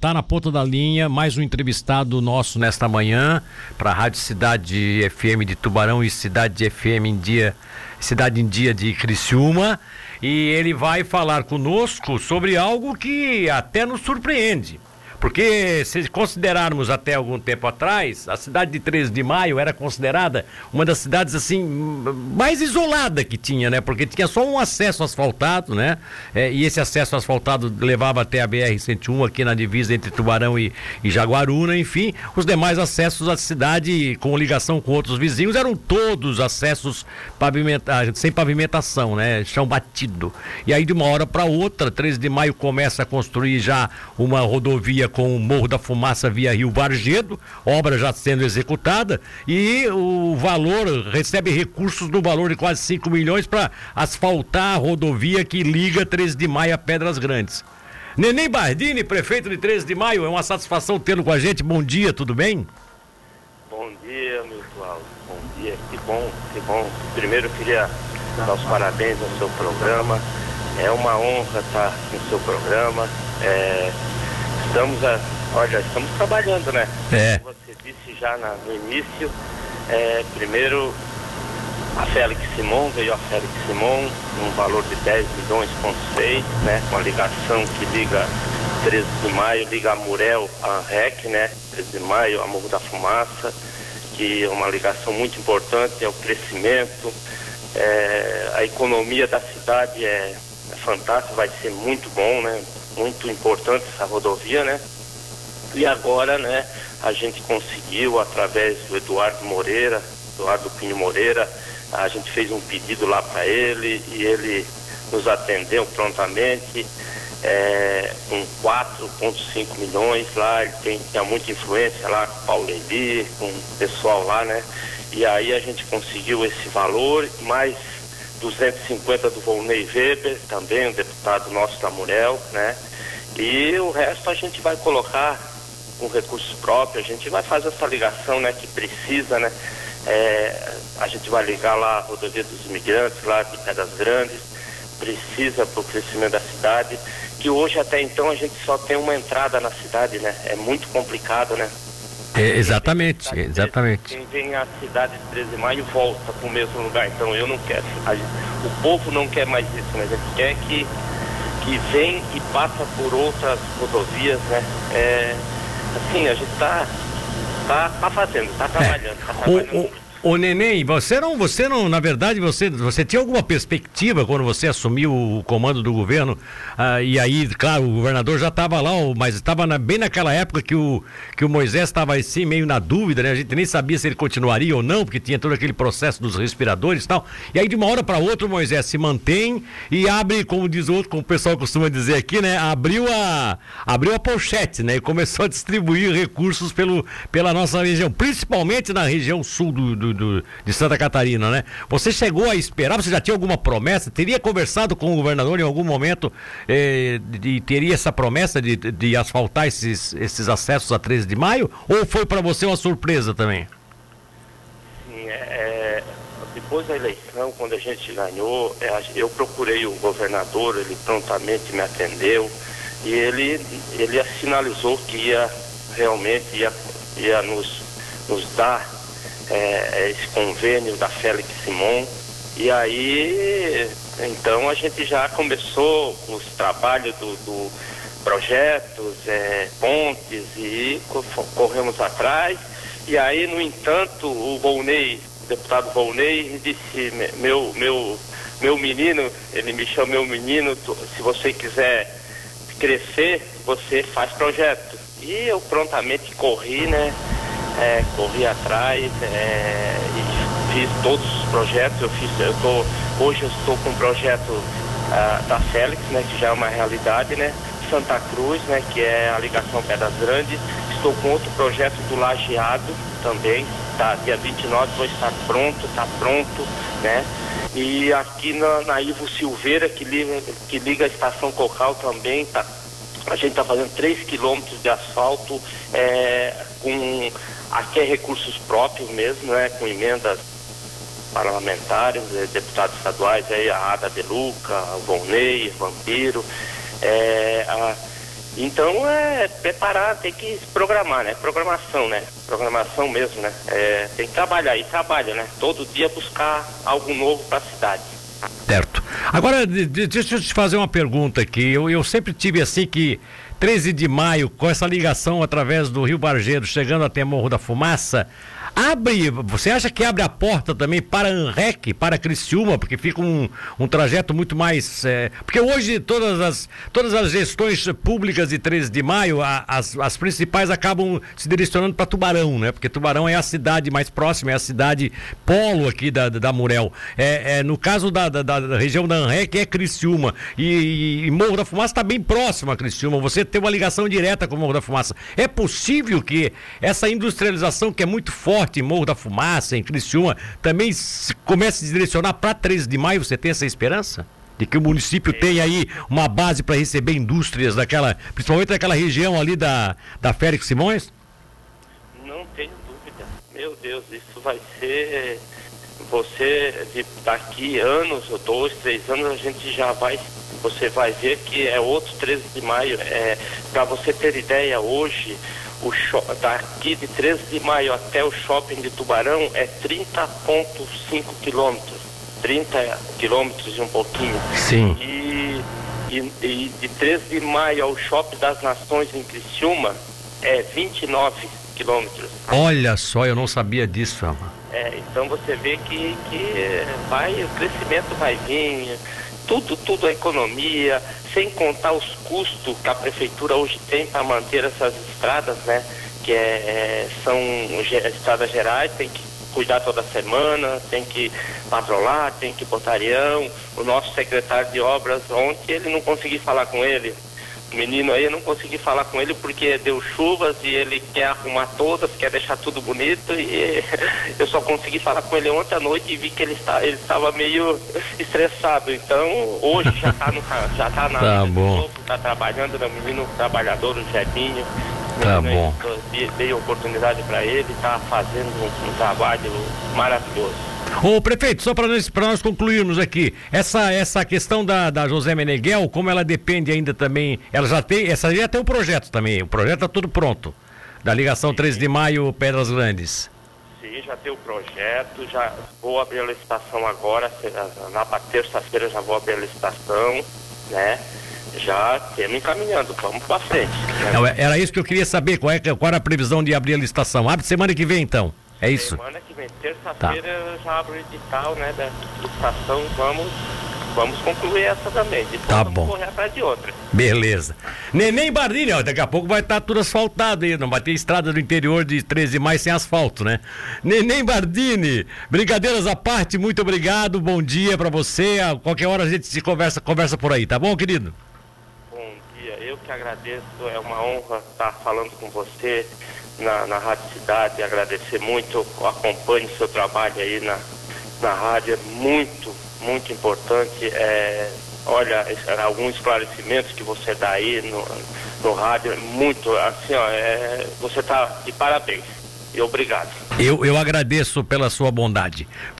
tá na ponta da linha mais um entrevistado nosso nesta manhã para a Rádio Cidade FM de Tubarão e Cidade FM em Dia, Cidade em Dia de Criciúma. E ele vai falar conosco sobre algo que até nos surpreende. Porque se considerarmos até algum tempo atrás, a cidade de 13 de Maio era considerada uma das cidades assim mais isolada que tinha, né? Porque tinha só um acesso asfaltado, né? É, e esse acesso asfaltado levava até a BR-101 aqui na divisa entre Tubarão e, e Jaguaruna, enfim. Os demais acessos à cidade com ligação com outros vizinhos eram todos acessos pavimenta sem pavimentação, né? Chão batido. E aí de uma hora para outra, 13 de Maio começa a construir já uma rodovia com o Morro da Fumaça via Rio Vargedo, obra já sendo executada, e o valor recebe recursos no valor de quase 5 milhões para asfaltar a rodovia que liga 13 de maio a Pedras Grandes. Neném Bardini, prefeito de 13 de maio, é uma satisfação tê-lo com a gente. Bom dia, tudo bem? Bom dia, meu Cláudio. Bom dia, que bom, que bom. Primeiro eu queria dar os parabéns ao seu programa. É uma honra estar no seu programa. É, estamos, a, olha, estamos trabalhando, né? É. Como você disse já na, no início, é, primeiro a Félix Simon, veio a Félix Simon, um valor de 10 milhões ponto 6, né? Uma ligação que liga 13 de maio, liga a Murel a REC, né? 13 de maio, a Morro da Fumaça, que é uma ligação muito importante, é o crescimento, é, a economia da cidade é, é fantástica, vai ser muito bom, né? Muito importante essa rodovia, né? E agora, né, a gente conseguiu, através do Eduardo Moreira, Eduardo Pinho Moreira, a gente fez um pedido lá para ele e ele nos atendeu prontamente é, com 4,5 milhões lá, ele tem, tem muita influência lá com o Paulo Eli, com o pessoal lá, né? E aí a gente conseguiu esse valor, mais 250 do Volney Weber, também um deputado nosso da Murel, né? E o resto a gente vai colocar com recursos próprios, a gente vai fazer essa ligação, né, que precisa, né? É, a gente vai ligar lá a rodovia dos imigrantes, lá de Pedras Grandes, precisa para o crescimento da cidade, que hoje até então a gente só tem uma entrada na cidade, né? É muito complicado, né? É, exatamente, exatamente. Quem vem à cidade de 13 de maio volta para o mesmo lugar. Então eu não quero. Gente, o povo não quer mais isso, mas a gente quer que, que vem e passa por outras rodovias, né? É, assim, a gente está tá, tá fazendo, está trabalhando, está trabalhando. O, o... Ô Neném, você não, você não, na verdade, você, você tinha alguma perspectiva quando você assumiu o comando do governo? Ah, e aí, claro, o governador já estava lá, mas estava na, bem naquela época que o, que o Moisés estava assim, meio na dúvida, né? A gente nem sabia se ele continuaria ou não, porque tinha todo aquele processo dos respiradores e tal. E aí, de uma hora para outra, o Moisés se mantém e abre, como diz o outro, como o pessoal costuma dizer aqui, né? Abriu a, abriu a pochete, né? E começou a distribuir recursos pelo, pela nossa região, principalmente na região sul do, do do, de Santa Catarina, né? Você chegou a esperar, você já tinha alguma promessa? Teria conversado com o governador em algum momento eh, e teria essa promessa de, de asfaltar esses, esses acessos a 13 de maio? Ou foi para você uma surpresa também? Sim, é, é, depois da eleição, quando a gente ganhou, é, eu procurei o governador, ele prontamente me atendeu e ele, ele sinalizou que ia realmente ia, ia nos, nos dar é, é, esse convênio da Félix Simon. E aí, então a gente já começou os trabalhos do, do projetos, é, pontes e corremos atrás. E aí, no entanto, o Volney, o deputado Volney, disse, meu, meu, meu menino, ele me chama meu menino, se você quiser crescer, você faz projeto. E eu prontamente corri, né? É, corri atrás é, e fiz todos os projetos. Eu fiz, eu tô, hoje eu estou com um projeto uh, da Félix, né, que já é uma realidade, né? Santa Cruz, né, que é a ligação Pedras Grandes. Estou com outro projeto do Lajeado também, tá? Dia 29 vou estar pronto, está pronto, né? E aqui na, na Ivo Silveira, que liga, que liga a estação Cocal também, tá? A gente está fazendo 3 quilômetros de asfalto é, com Aqui é recursos próprios mesmo, né? Com emendas parlamentares, eh, deputados estaduais, aí a Ada De Luca, o Volney, Vampiro. É, a, Então é preparar, tem que programar, né? Programação, né? Programação mesmo, né? É, tem que trabalhar e trabalha, né? Todo dia buscar algo novo para a cidade. Certo. Agora, deixa eu te fazer uma pergunta aqui. Eu, eu sempre tive assim que 13 de maio, com essa ligação através do Rio Bargeiro, chegando até Morro da Fumaça, Abre, você acha que abre a porta também para Anrec, para Criciúma, porque fica um, um trajeto muito mais. É, porque hoje todas as, todas as gestões públicas de 13 de maio, a, as, as principais acabam se direcionando para Tubarão, né? Porque Tubarão é a cidade mais próxima, é a cidade polo aqui da, da Murel. É, é no caso da, da, da, região da Anrec é Criciúma. E, e, Morro da Fumaça está bem próximo a Criciúma. Você tem uma ligação direta com Morro da Fumaça. É possível que essa industrialização que é muito forte Forte, Morro da Fumaça, em Criciúma, também se comece a se direcionar para 13 de maio? Você tem essa esperança? De que o município tenha aí uma base para receber indústrias daquela, principalmente daquela região ali da, da Félix Simões? Não tenho dúvida. Meu Deus, isso vai ser. Você, daqui anos, dois, três anos, a gente já vai. Você vai ver que é outro 13 de maio. É, para você ter ideia, hoje o daqui de 13 de maio até o shopping de Tubarão é 30,5 quilômetros. 30 quilômetros e um pouquinho. Sim. E, e, e, de 13 de maio ao shopping das Nações em Criciúma é 29 quilômetros. Olha só, eu não sabia disso, Ama. É, então você vê que, que vai, o crescimento vai vir, tudo, tudo a economia, sem contar os custos que a prefeitura hoje tem para manter essas estradas, né? Que é, é, são estradas gerais, tem que cuidar toda semana, tem que patrolar, tem que botarião. O nosso secretário de obras, ontem ele não consegui falar com ele menino aí, eu não consegui falar com ele porque deu chuvas e ele quer arrumar todas, quer deixar tudo bonito e eu só consegui falar com ele ontem à noite e vi que ele, está, ele estava meio estressado. Então, hoje já está no já tá na tá bom. tá trabalhando, né? menino trabalhador, o Jebinho. Tá bom. Dei oportunidade para ele, está fazendo um, um trabalho maravilhoso. Ô prefeito, só para nós, nós concluirmos aqui, essa, essa questão da, da José Meneghel, como ela depende ainda também, ela já tem, essa já tem o projeto também, o projeto está tudo pronto, da ligação Sim. 13 de maio, Pedras Grandes. Sim, já tem o projeto, já vou abrir a licitação agora, na terça-feira já vou abrir a licitação, né? Já temos encaminhando, vamos para frente. Né? Não, era isso que eu queria saber, qual, é, qual era a previsão de abrir a licitação? Abre semana que vem então. É isso? Semana que vem, terça-feira, tá. já abro o edital, né, da licitação, vamos, vamos concluir essa também. Depois tá vamos bom. correr atrás de outra. Beleza. Neném Bardini, ó, daqui a pouco vai estar tá tudo asfaltado aí, não vai ter estrada do interior de 13 mais sem asfalto, né? Neném Bardini, brincadeiras à parte, muito obrigado, bom dia para você. A qualquer hora a gente se conversa, conversa por aí, tá bom, querido? Bom dia, eu que agradeço, é uma honra estar falando com você na, na Rádio Cidade, agradecer muito, acompanhe o seu trabalho aí na, na rádio, é muito, muito importante. É, olha, alguns esclarecimentos que você dá aí no, no rádio, é muito, assim, ó, é, você está de parabéns. E obrigado. Eu, eu agradeço pela sua bondade.